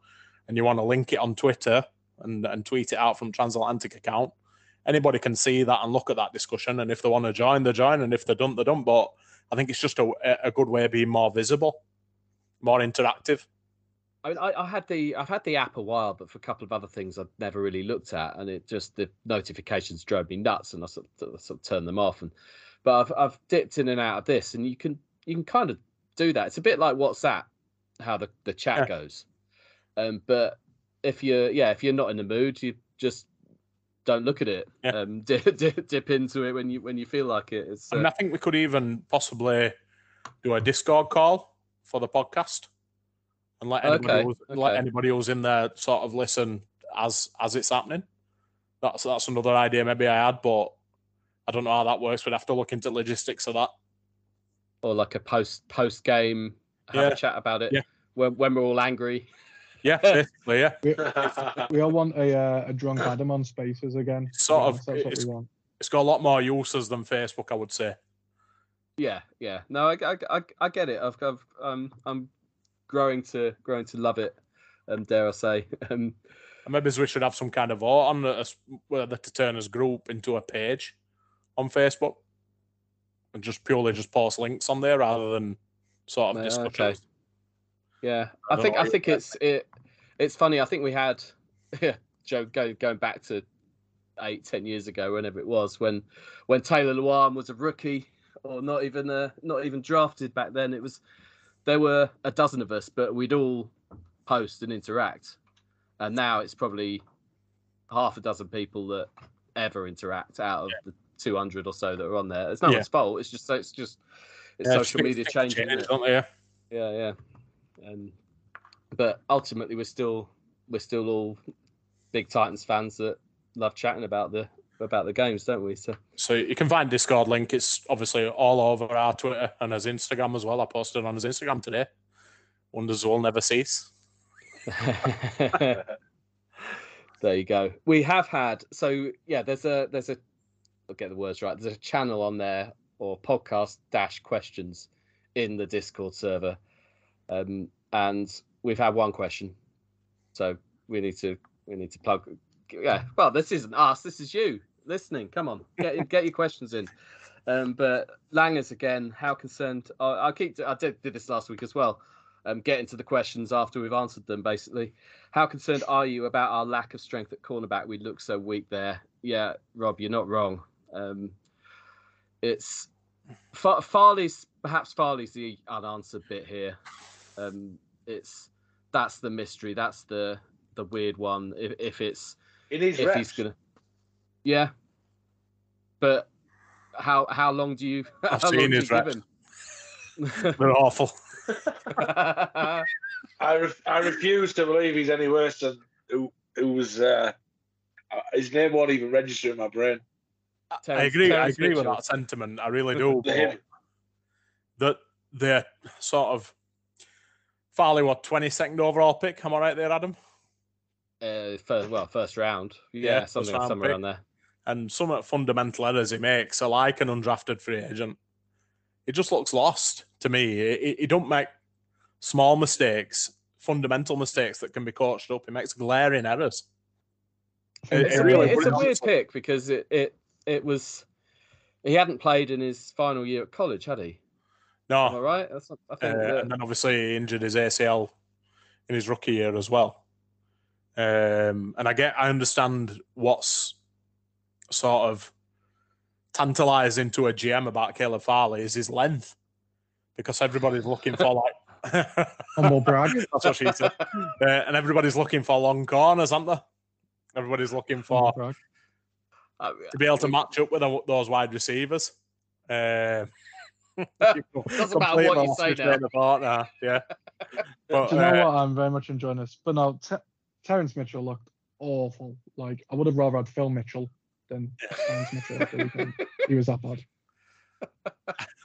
and you want to link it on Twitter and, and tweet it out from Transatlantic account, anybody can see that and look at that discussion. And if they want to join, they join, and if they don't, they don't. But I think it's just a, a good way of being more visible, more interactive. I, mean, I, I had the I've had the app a while, but for a couple of other things I've never really looked at, and it just the notifications drove me nuts, and I sort of, sort of turned them off. And but I've I've dipped in and out of this, and you can you can kind of do that. It's a bit like WhatsApp, how the the chat Yeah. goes. Um, but if you're yeah, if you're not in the mood, you just don't look at it. Yeah. Um, dip, dip, dip into it when you when you feel like it. It's uh, I think we could even possibly do a Discord call for the podcast and let anybody, Okay, who's, let anybody who's in there sort of listen as as it's happening. That's that's another idea maybe I had, but I don't know how that works. We'd have to look into logistics of that. or like a post post game have Yeah. a chat about it Yeah. when when we're all angry. Yeah, basically, yeah. We, we all want a uh, a drunk Adam on Spaces again. Sort Yeah, of, That's what it's- we want. It's got a lot more uses than Facebook, I would say. Yeah, yeah. No, I, I, I, I get it. I've, I've, um, I'm growing to growing to love it. Um, dare I say? Um, And maybe we should have some kind of vote on us whether to turn his group into a page on Facebook and just purely just post links on there rather than sort of discussions. okay. yeah, I I think I think it's it. It's funny. I think we had, yeah, Joe go, going back to eight, ten years ago, whenever it was, when when Taylor Lewan was a rookie or not even uh, not even drafted back then. It was there were a dozen of us, but we'd all post and interact, and now it's probably half a dozen people that ever interact out of the 200 or so that are on there. It's no Yeah. one's fault. It's just it's just it's Yeah, social media changing. change, it? don't they? Yeah. yeah yeah um but ultimately we're still we're still all big titans fans that love chatting about the about the games don't we so So you can find Discord link. It's obviously all over our Twitter and his Instagram as well. I posted on his Instagram today. Wonders will never cease. there you go we have had so yeah there's a there's a get the words right. There's a channel on there or podcast dash questions in the discord server. Um and we've had one question. So we need to we need to plug yeah well this isn't us this is you listening. Come on get get your questions in. Um but langers again how concerned i, I keep i did, did this last week as well um into the questions after we've answered them basically. How concerned are you about our lack of strength at cornerback? We look so weak there. Yeah rob you're not wrong um it's Fa- farley's perhaps farley's the unanswered bit here um it's that's the mystery that's the the weird one if, if it's He needs if reps. he's gonna yeah but how how long do you I've how long seen do you his give reps. They're awful. I, ref- I refuse to believe he's any worse than who who was. Uh, uh, his name won't even register in my brain. I agree. I agree with that sentiment. I really do. The him- but that the sort of Farley, what twenty second overall pick? Am I right there, Adam? uh, first, well, first round. Yeah, Yeah, something round somewhere pick. around there. And some of the fundamental errors he makes are like an undrafted free agent. It just looks lost to me. He, he- he don't make small mistakes, fundamental mistakes that can be coached up. He makes glaring errors. It- It's, it a, really weird, it's a weird pick because it, it it was he hadn't played in his final year at college, had he? No, right? That's not, I uh, think. and then obviously he injured his ACL in his rookie year as well. Um, and I get, I understand what's sort of tantalizing to a GM about Caleb Farley is his length, because everybody's looking for like Humble brag. That's what she said. Uh, and everybody's looking for long corners, aren't they? Everybody's looking Humble for brag. I- to be able to match up with tho- those wide receivers. Um, Doesn't matter what you say now. Thought, nah, yeah. But Do you know uh, what? I'm very much enjoying this. But no, Te- Terrance Mitchell looked awful. Like I would have rather had Phil Mitchell than Terrance Mitchell. at the weekend. he was that bad.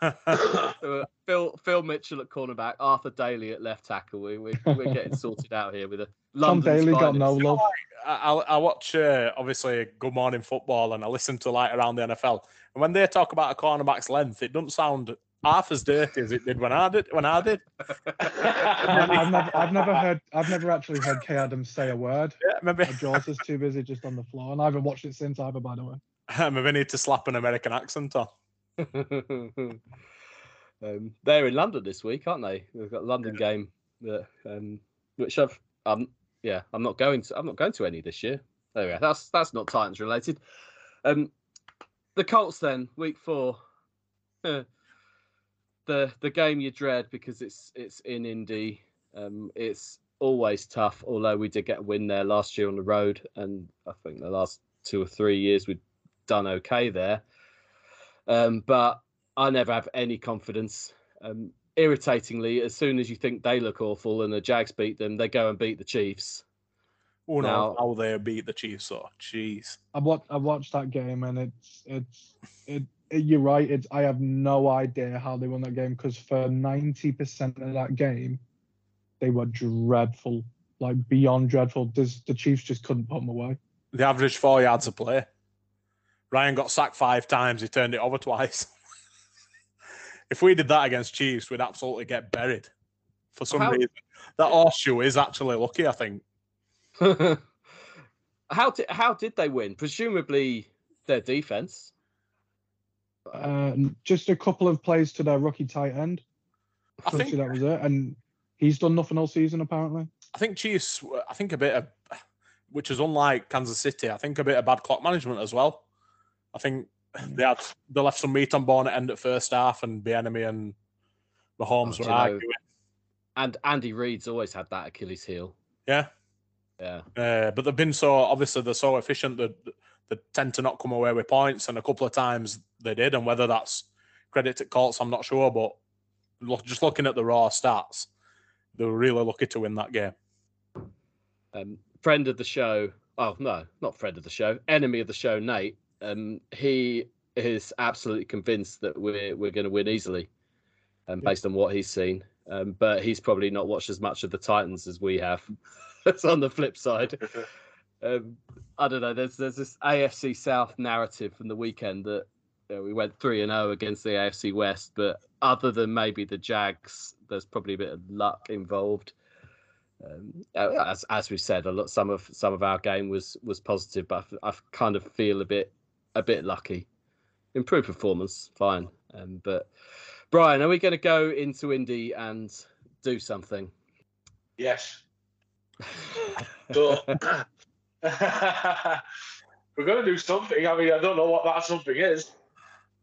Uh, Phil Phil Mitchell at cornerback, Arthur Daley at left tackle. We, we, we're getting sorted out here with a Tom London's Daly got no love. I, I I watch uh, obviously Good Morning Football and I listen to like around the NFL. And when they talk about a cornerback's length, it doesn't sound half as dirty as it did when I did. When I did, I've, I've never, I've never heard, I've never actually heard Kay Adams say a word. yeah, maybe My Jaws is too busy just on the floor, and I haven't watched it since either. By the way, maybe I need to slap an American accent on. um, they're in London this week, aren't they? We've got a London game that, um, which I've, um, yeah, I'm not going to. I'm not going to any this year. There we go. That's that's not Titans related. Um, the Colts then, week four. the the game you dread because it's it's in Indy. Um, it's always tough. Although we did get a win there last year on the road, and I think the last two or three years we've done okay there. Um, but I never have any confidence. Um, irritatingly, as soon as you think they look awful and the Jags beat them, they go and beat the Chiefs. Oh no, Now- how they beat the Chiefs. Oh, jeez. I watched, I watched that game, and it's, it's, it. it- You're right. It's. I have no idea how they won that game because for ninety percent of that game, they were dreadful, like beyond dreadful. There's, the Chiefs just couldn't put them away. The average four yards a play. Ryan got sacked five times. He turned it over twice. if we did that against Chiefs, we'd absolutely get buried. For some How- reason, that horseshoe is actually lucky. I think. how did how did they win? Presumably their defense. Uh, just a couple of plays to their rookie tight end. I think that was it, and he's done nothing all season apparently. I think Chiefs. I think a bit of, which is unlike Kansas City. I think a bit of bad clock management as well. I think they had they left some meat on bone at end at first half, and the Bieniemy and Mahomes Oh, were you know- arguing. And Andy Reid's always had that Achilles heel. Yeah, Yeah. Uh, but they've been so obviously they're so efficient that they tend to not come away with points, and a couple of times they did. And whether that's credit to Colts, I'm not sure. But look, just looking at the raw stats, they were really lucky to win that game. um, friend of the show. Oh no, not friend of the show. Enemy of the show, Nate. Um, he is absolutely convinced that we're we're going to win easily, um, based on what he's seen. Um, but he's probably not watched as much of the Titans as we have. That's on the flip side. Um, I don't know. There's there's this AFC South narrative from the weekend that you know, we went three and zero against the AFC West, but other than maybe the Jags, there's probably a bit of luck involved. Um, as as we said, a lot some of some of our game was was positive, but I, I kind of feel a bit a bit lucky. Improved performance, fine. Um, but Brian, are we going to go into Indy and do something? yes. So we're going to do something. I mean, I don't know what that something is.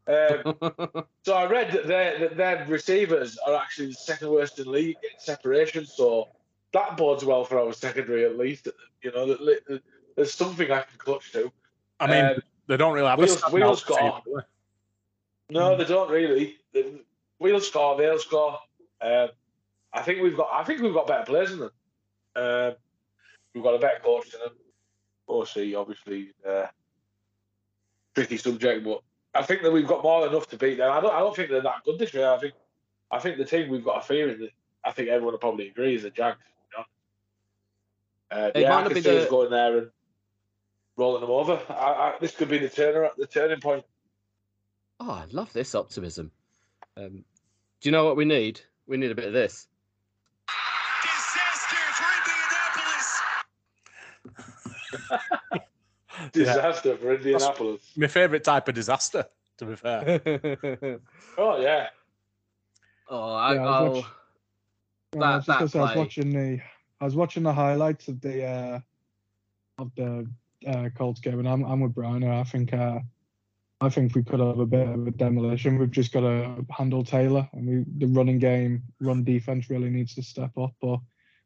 Um, so I read that their that their receivers are actually the second worst in league in separation. So that bodes well for our secondary, at least. You know, that that there's something I can clutch to. I mean, Um, they don't really have Wheels- a standout Wheels got team, off. do No, they don't really. They- We'll score. They'll score. Um, I think we've got. I think we've got better players than them. Um, we've got a better coach than them. OC, obviously, uh, tricky subject, but I think that we've got more than enough to beat them. I don't. I don't think they're that good this year. I think. I think the team we've got a fear in. That I think everyone will probably agree is the Jags. You know? uh, It yeah, might I not can be see us the- going there and rolling them over. I, I, this could be the turner, the turning point. Oh, I love this optimism. Um, do you know what we need? We need a bit of this. Disaster for Indianapolis. Disaster yeah. for Indianapolis. That's my favourite type of disaster, to be fair. Oh yeah. oh, I, Yeah, I was I'll, watch- Yeah, That- I was, just that I was watching the I was watching the highlights of the uh, of the uh, Colts game, and I'm I'm with Brian. I think uh, I think we could have a bit of a demolition. We've just got to handle Taylor, and we, the running game, run defense really needs to step up. But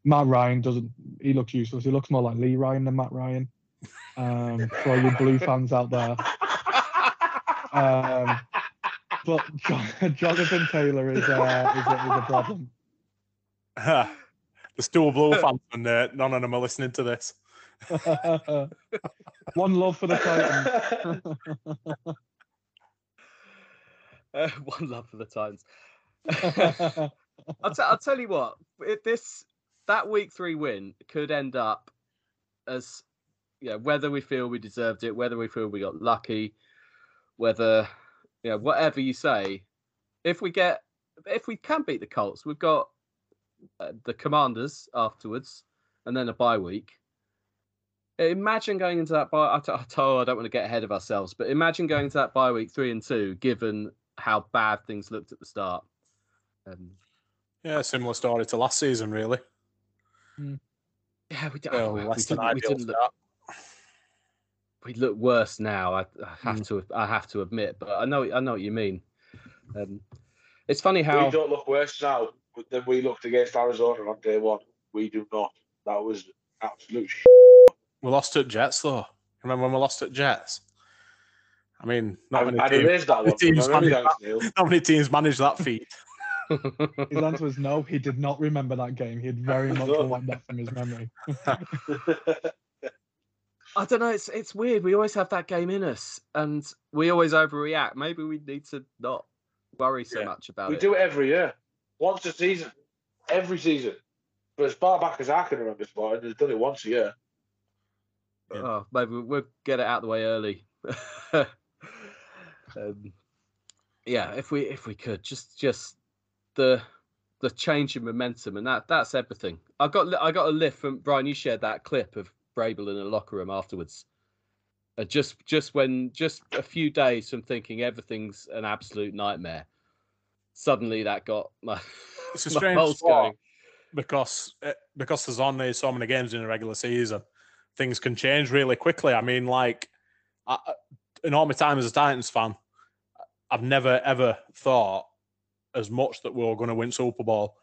Matt Ryan doesn't. He looks useless. He looks more like Lee Ryan than Matt Ryan. Um, for all you blue fans out there. Um, but Jonathan Taylor is, uh, is, a, is a problem. There's two blue fans, and uh, none of them are listening to this. One love for the Titans. uh, one love for the Titans. I'll, t- I'll tell you what. This that week three win could end up as yeah, whether we feel we deserved it, whether we feel we got lucky, whether yeah, whatever you say, if we get if we can beat the Colts, we've got uh, the Commanders afterwards, and then a bye week. Imagine going into that bye. I, t- I told I don't want to get ahead of ourselves, but imagine going into that bye week three and two, given how bad things looked at the start. Um, yeah, similar story to last season, really. Yeah, we, well, we, less didn't, than we didn't look, we look worse now. I, I have Mm. to I have to admit, but I know I know what you mean. Um, it's funny how We don't look worse now than we looked against Arizona on day one. We do not. That was absolute sh- We lost at Jets, though. Remember when we lost at Jets? I mean, not I, many, I'd teams, erased that one. teams Remember managed that, not many teams managed that feat. His answer was no. He did not remember that game. He had very much wiped that from his memory. I don't know. It's it's weird. We always have that game in us, and we always overreact. Maybe we need to not worry so Yeah. much about we it. We do it every year. Once a season. Every season. But as far back as I can remember, Spartan, they've done it once a year. Oh, maybe we'll get it out the way early. um, yeah, if we if we could just just the the change in momentum and that that's everything. I got I got a lift from Brian. You shared that clip of Vrabel in the locker room afterwards. Uh, just just when just a few days from thinking everything's an absolute nightmare, suddenly that got my, It's a my strange pulse going. because uh, because there's only so many games in a regular season. Things can change really quickly. I mean, like I, in all my time as a Titans fan, I've never ever thought as much that we were going to win Super Bowl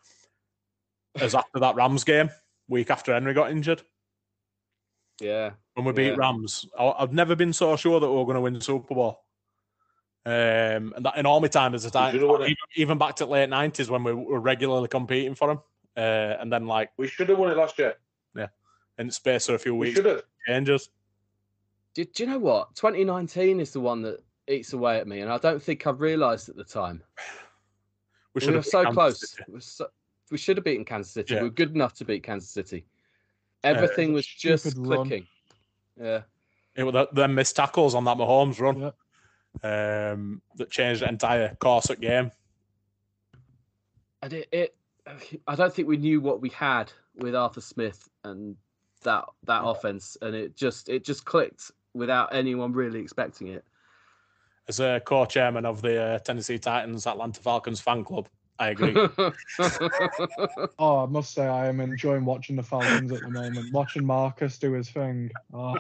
as after that Rams game, week after Henry got injured. Yeah, when we beat Yeah. Rams. I- I've never been so sure that we were going to win Super Bowl. Um, and that in all my time as a Titans, fan, even, even back to late nineties when we were regularly competing for them, uh, and then like We should have won it last year. in the space of a few We weeks, should have. changes. do, do you know what? 2019 is the one that eats away at me, and I don't think I realised at the time. We We, were have so Kansas close. We, so- we should have beaten Kansas City. Yeah. We were good enough to beat Kansas City. Everything was just stupid run. clicking. Yeah. It was the, missed tackles on that Mahomes run um, that changed the entire course of game. And it, it, I don't think we knew what we had with Arthur Smith and that that offense, and it just it just clicked without anyone really expecting it. As a co-chairman of the uh, Tennessee Titans Atlanta Falcons fan club, I agree. Oh, I must say, I am enjoying watching the Falcons at the moment. Watching Marcus do his thing. Oh,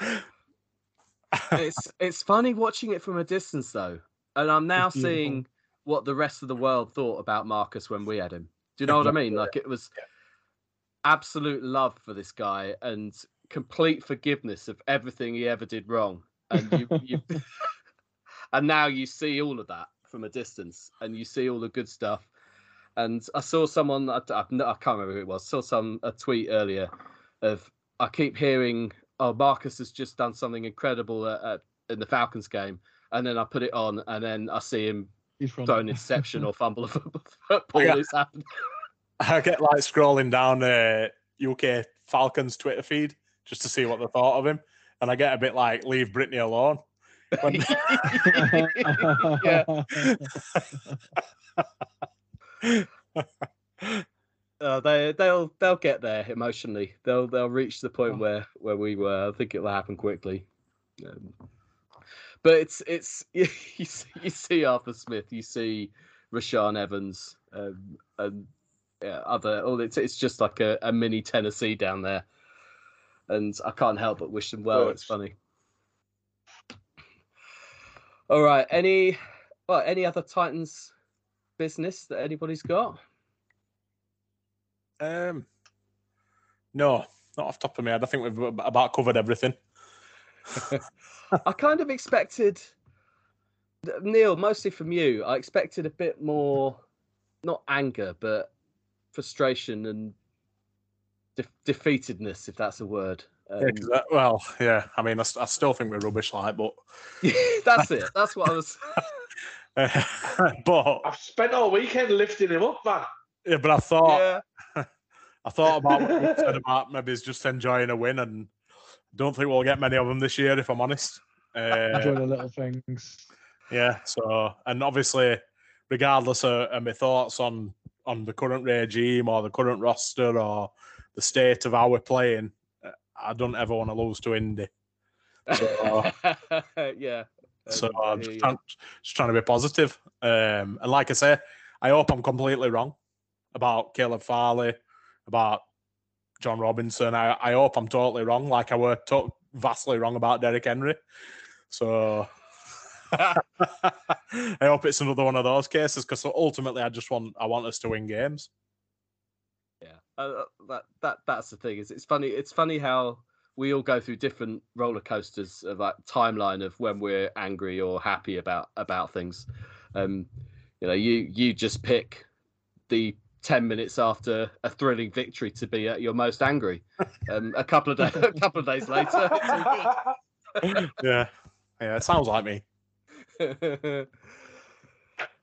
it's it's funny watching it from a distance though, and I'm now seeing what the rest of the world thought about Marcus when we had him. Do you know what I mean? Like it was absolute love for this guy and complete forgiveness of everything he ever did wrong. And you, you and now you see all of that from a distance, and you see all the good stuff. And I saw someone I, I, I can't remember who it was. Saw some a tweet earlier of I keep hearing, oh Marcus has just done something incredible at, at, in the Falcons game, and then I put it on, and then I see him throw an interception or fumble a football. Yeah. It's happened. I get like scrolling down uh, UK Falcons Twitter feed just to see what they thought of him, and I get a bit like leave Brittany alone. When, yeah. Uh, they they'll they'll get there emotionally. They'll they'll reach the point Oh. where where we were. I think it'll happen quickly. Um, but it's it's you see, you see Arthur Smith, you see Rashaan Evans, um, and yeah, other. Oh, it's it's just like a, a mini Tennessee down there, and I can't help but wish them well. It's funny. All right. Any well, any other Titans business that anybody's got? Um, no, not off the top of my head. I think we've about covered everything. I kind of expected Neil, mostly from you. I expected a bit more, not anger, but frustration and de- defeatedness, if that's a word. Yeah, Um, 'cause that- well, yeah. I mean, I still think we're rubbish, like, but that's it. That's what I was. but I've spent all weekend lifting him up, man. yeah, but I thought yeah. I thought about what you said about maybe he's just enjoying a win, and don't think we'll get many of them this year, if I'm honest. Enjoy Uh, the little things. yeah. So, and obviously, regardless of, of my thoughts on on the current regime or the current roster or the state of how we're playing, I don't ever want to lose to Indy. So, yeah. so I'm just trying, just trying to be positive. Um, and like I say, I hope I'm completely wrong about Caleb Farley, about Jon Robinson. I, I hope I'm totally wrong, like I were to- vastly wrong about Derrick Henry. So I hope it's another one of those cases because ultimately I just want I want us to win games. Yeah, uh, that that that's the thing. Is it's funny. It's funny how we all go through different roller coasters of like timeline of when we're angry or happy about about things. Um, you know, you you just pick the ten minutes after a thrilling victory to be at your most angry. Um, a couple of days, a couple of days later. yeah, yeah, it sounds like me.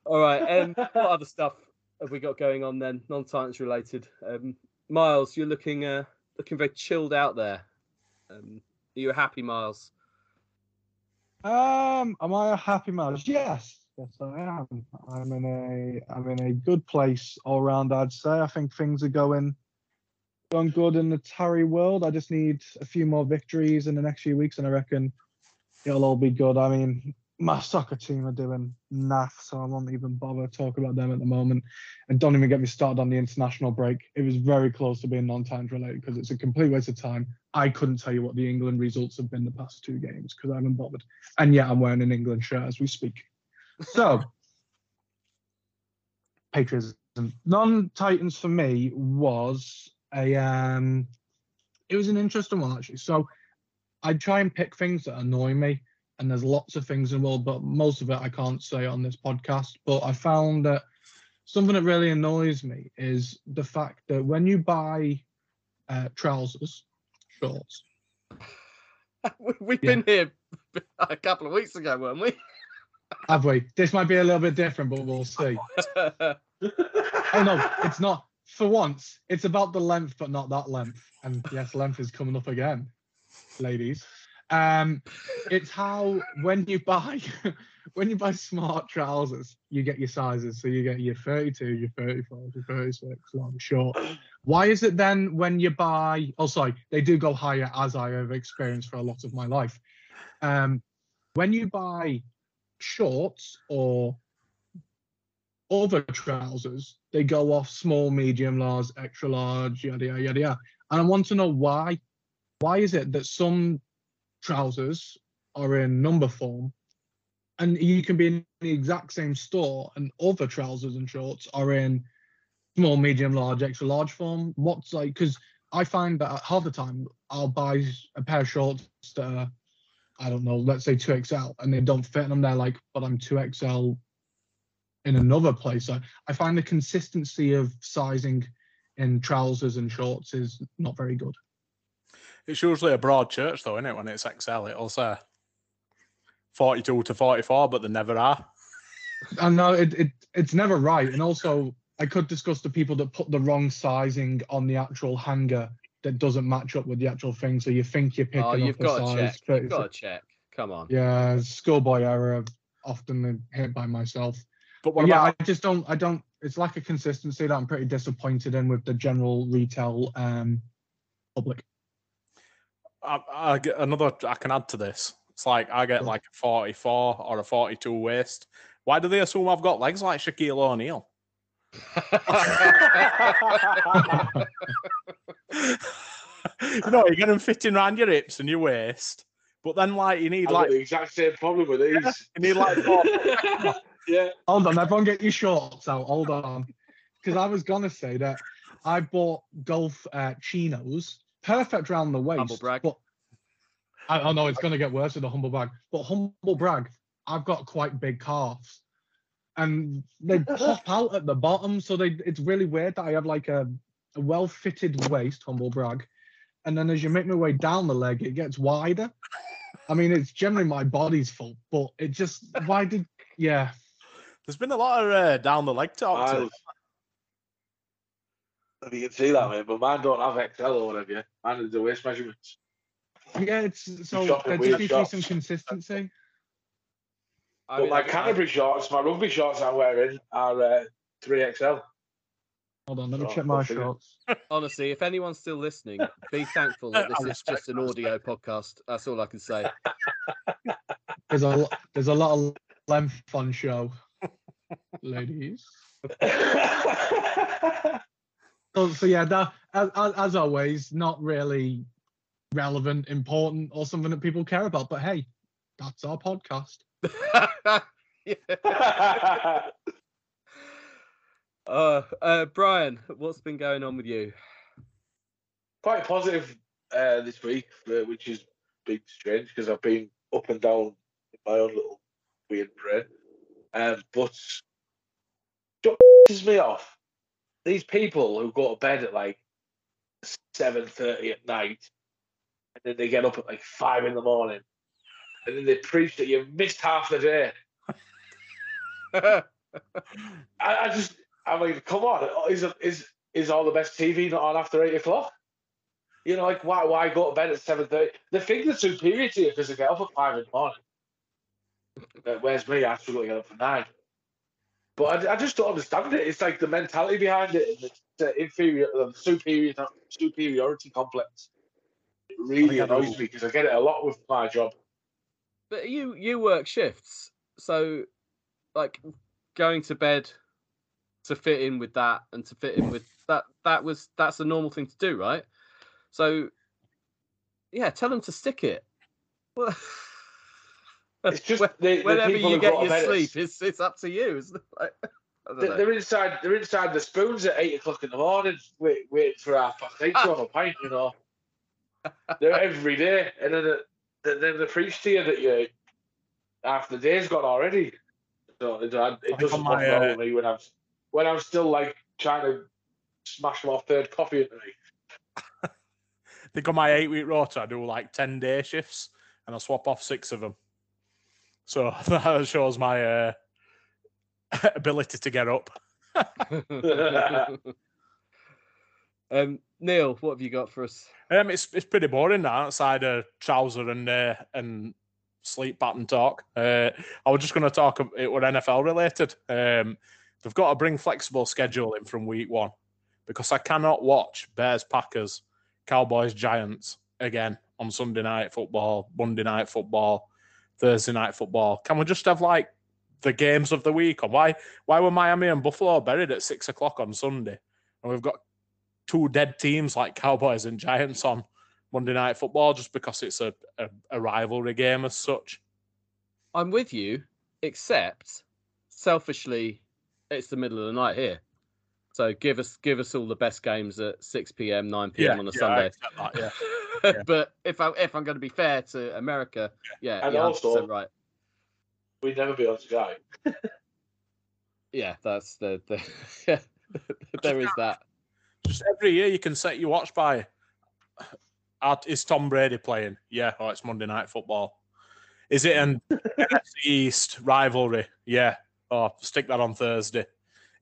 all right. Um, what other stuff have we got going on then? Non-science related. Um, Miles, you're looking uh, looking very chilled out there. Um, are you happy, Miles? Um, am I a happy Miles? Yes, yes, I am. I'm in a I'm in a good place all round. I'd say. I think things are going going good in the Tarry world. I just need a few more victories in the next few weeks, and I reckon it'll all be good. I mean, my soccer team are doing naff, so I won't even bother talking about them at the moment. And don't even get me started on the international break. It was very close to being non-times related because it's a complete waste of time. I couldn't tell you what the England results have been the past two games because I haven't bothered. And yet I'm wearing an England shirt as we speak. So, patriotism. Non-Titans for me was a um, it was an interesting one actually. So, I try and pick things that annoy me, and there's lots of things in the world, but most of it I can't say on this podcast. But I found that something that really annoys me is the fact that when you buy uh, trousers, shorts, We- We've Yeah. been here a couple of weeks ago, weren't we? have we? This might be a little bit different, but we'll see. Oh no, it's not. For once, it's about the length, but not that length. And yes, length is coming up again, ladies. Um, it's how when you buy when you buy smart trousers, you get your sizes. So you get your 32, your 34, your 36, long, short. Why is it then when you buy? Oh, sorry, they do go higher as I have experienced for a lot of my life. Um, when you buy shorts or other trousers, they go off small, medium, large, extra large, yada yada yada. And I want to know why. Why is it that some trousers are in number form, and you can be in the exact same store, and other trousers and shorts are in small, medium, large, extra large form? What's like? Because I find that half the time I'll buy a pair of shorts that are, I don't know, let's say 2XL, and they don't fit, and I'm there like, but I'm 2XL in another place. I, I find the consistency of sizing in trousers and shorts is not very good. It's usually a broad church, though, isn't it? When it's XL, it'll say 42 to 44, but they never are. And no, it, it it's never right. And also, I could discuss the people that put the wrong sizing on the actual hanger that doesn't match up with the actual thing. So you think you're picking oh, you've a got to size. check. You've got to check. Come on. Yeah, schoolboy error. Often hit by myself. But what But yeah, about I just don't. I don't. It's lack of consistency that I'm pretty disappointed in with the general retail um public. I, I get another I can add to this. It's like I get like a 44 or a 42 waist. Why do they assume I've got legs like Shaquille O'Neal? No, you know, you get them fitting around your hips and your waist, But then, like, you need I've like the exact same problem with these. you need like four. yeah. Hold on, everyone get your shorts out. Hold on. Because I was gonna say that I bought golf uh, chinos, perfect round the waist. Humble brag. But I, I know it's gonna get worse with the humble brag. But humble brag, I've got quite big calves. And they pop out at the bottom. So they it's really weird that I have like a, a well-fitted waist, humble brag. And then as you make my way down the leg, it gets wider. I mean, it's generally my body's fault, but it just why did yeah. There's been a lot of uh, down the leg talk. To I, it. if you can see that, mate, but mine don't have XL or whatever. Yeah. Mine is the waist measurements. Yeah, it's so shot there in just needs to be shots. some consistency. I but mean, my I- Canterbury shorts, my rugby shorts I'm wearing are uh, 3XL. Hold on, let me Oh, check my shorts. honestly, if anyone's still listening, be thankful that this is just an audio podcast. That's all I can say. There's a lo- there's a lot of length on show, ladies. So, so yeah, that as, as, as always, not really relevant, important, or something that people care about. But hey, that's our podcast. Yeah. Uh, uh, Brian, what's been going on with you? Quite positive uh, this week, uh, which is big strange because I've been up and down in my own little weird brain. Um, but what pisses me off, these people who go to bed at like seven thirty at night, and then they get up at like five in the morning, and then they preach that you've missed half the day. I, I just, I mean, come on, is is is all the best TV not on after eight o'clock? You know, like why why go to bed at seven thirty? They think they're superior to you because they get up at five in the morning. Where's me? I struggle to get up at nine. But I, I just don't understand it. It's like the mentality behind it, and the, the inferior, the superior, superiority complex. It really I think I annoys me because I get it a lot with my job. But you you work shifts, so like going to bed to fit in with that and to fit in with that that was that's a normal thing to do, right? So yeah, tell them to stick it. Well, It's just the, the whenever people you get your bed sleep, it's it's up to you. It's like, They- know. They're inside. They're inside the spoons at eight o'clock in the morning, wait, waiting for half past eight to have a pint. You know, they're every day, and then the, then they preach to you that you half the day's gone already. So it, it doesn't on work my, uh, me when I'm when I'm still like trying to smash my third coffee into me. I think on my eight week rota, I do like 10 day shifts and I swap off six of them. So that shows my uh, ability to get up. um, Neil, what have you got for us? Um, it's it's pretty boring now outside of trouser and uh, and sleep pattern talk. Uh, I was just going to talk. It were NFL related. Um, they've got to bring flexible scheduling from week one because I cannot watch Bears Packers, Cowboys Giants again on Sunday night football, Monday night football, Thursday night football. Can we just have like the games of the week? Or why why were Miami and Buffalo buried at six o'clock on Sunday? And we've got two dead teams like Cowboys and Giants on Monday Night Football just because it's a, a, a rivalry game as such. I'm with you, except selfishly, it's the middle of the night here. So give us give us all the best games at 6 p.m., 9 p.m. on a yeah, Sunday. that, yeah. yeah. but if I if I'm going to be fair to America, yeah, And also- right. We'd never be able to go. Yeah, that's the, the there is that. Just every year you can set your watch by. uh, Is Tom Brady playing? Yeah. Oh, it's Monday Night Football. Is it an NFC East rivalry? Yeah. Oh, stick that on Thursday.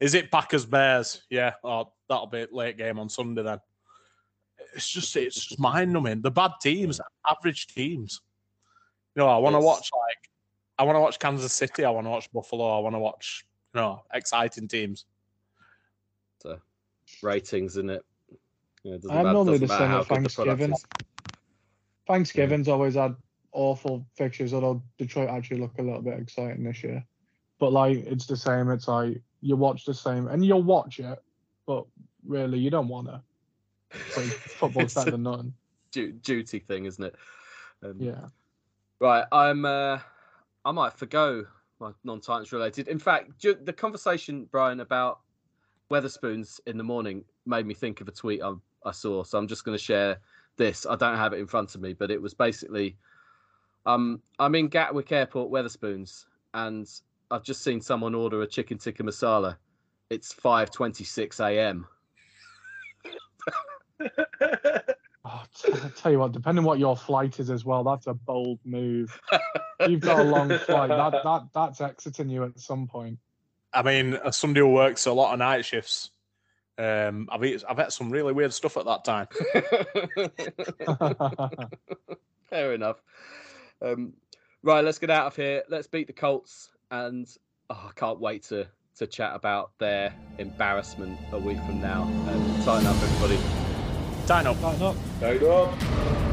Is it Packers Bears? Yeah. Oh, that'll be a late game on Sunday then. It's just it's just mind numbing. The bad teams, average teams. You know, I want to watch like I want to watch Kansas City. I want to watch Buffalo. I want to watch you know exciting teams. So, ratings in it. Yeah, it doesn't I'm matter- normally the same how at good the product Thanksgiving. is. Thanksgiving's always had awful fixtures, although Detroit actually look a little bit exciting this year. But like it's the same. It's like you watch the same, and you'll watch it, but really you don't want to. So football's It's better a than nothing. du- duty thing, isn't it? Um, Yeah. Right, I'm. Uh, I might forgo my non-Titans related. In fact, ju- the conversation, Brian, about Wetherspoons in the morning made me think of a tweet I, I saw. So I'm just going to share this. I don't have it in front of me, but it was basically, um, I'm in Gatwick Airport, Wetherspoons, and I've just seen someone order a chicken tikka masala. It's 5:26 a.m. Oh, t- I tell you what, depending what your flight is as well, that's a bold move. You've got a long flight. That that that's exiting you at some point. I mean, as somebody who works a lot of night shifts, um, I've eat, I've had some really weird stuff at that time. Fair enough. Um, right, let's get out of here. Let's beat the Colts, and oh, I can't wait to to chat about their embarrassment a week from now. Um, tighten up, everybody. Time up. Tighten up. There you go.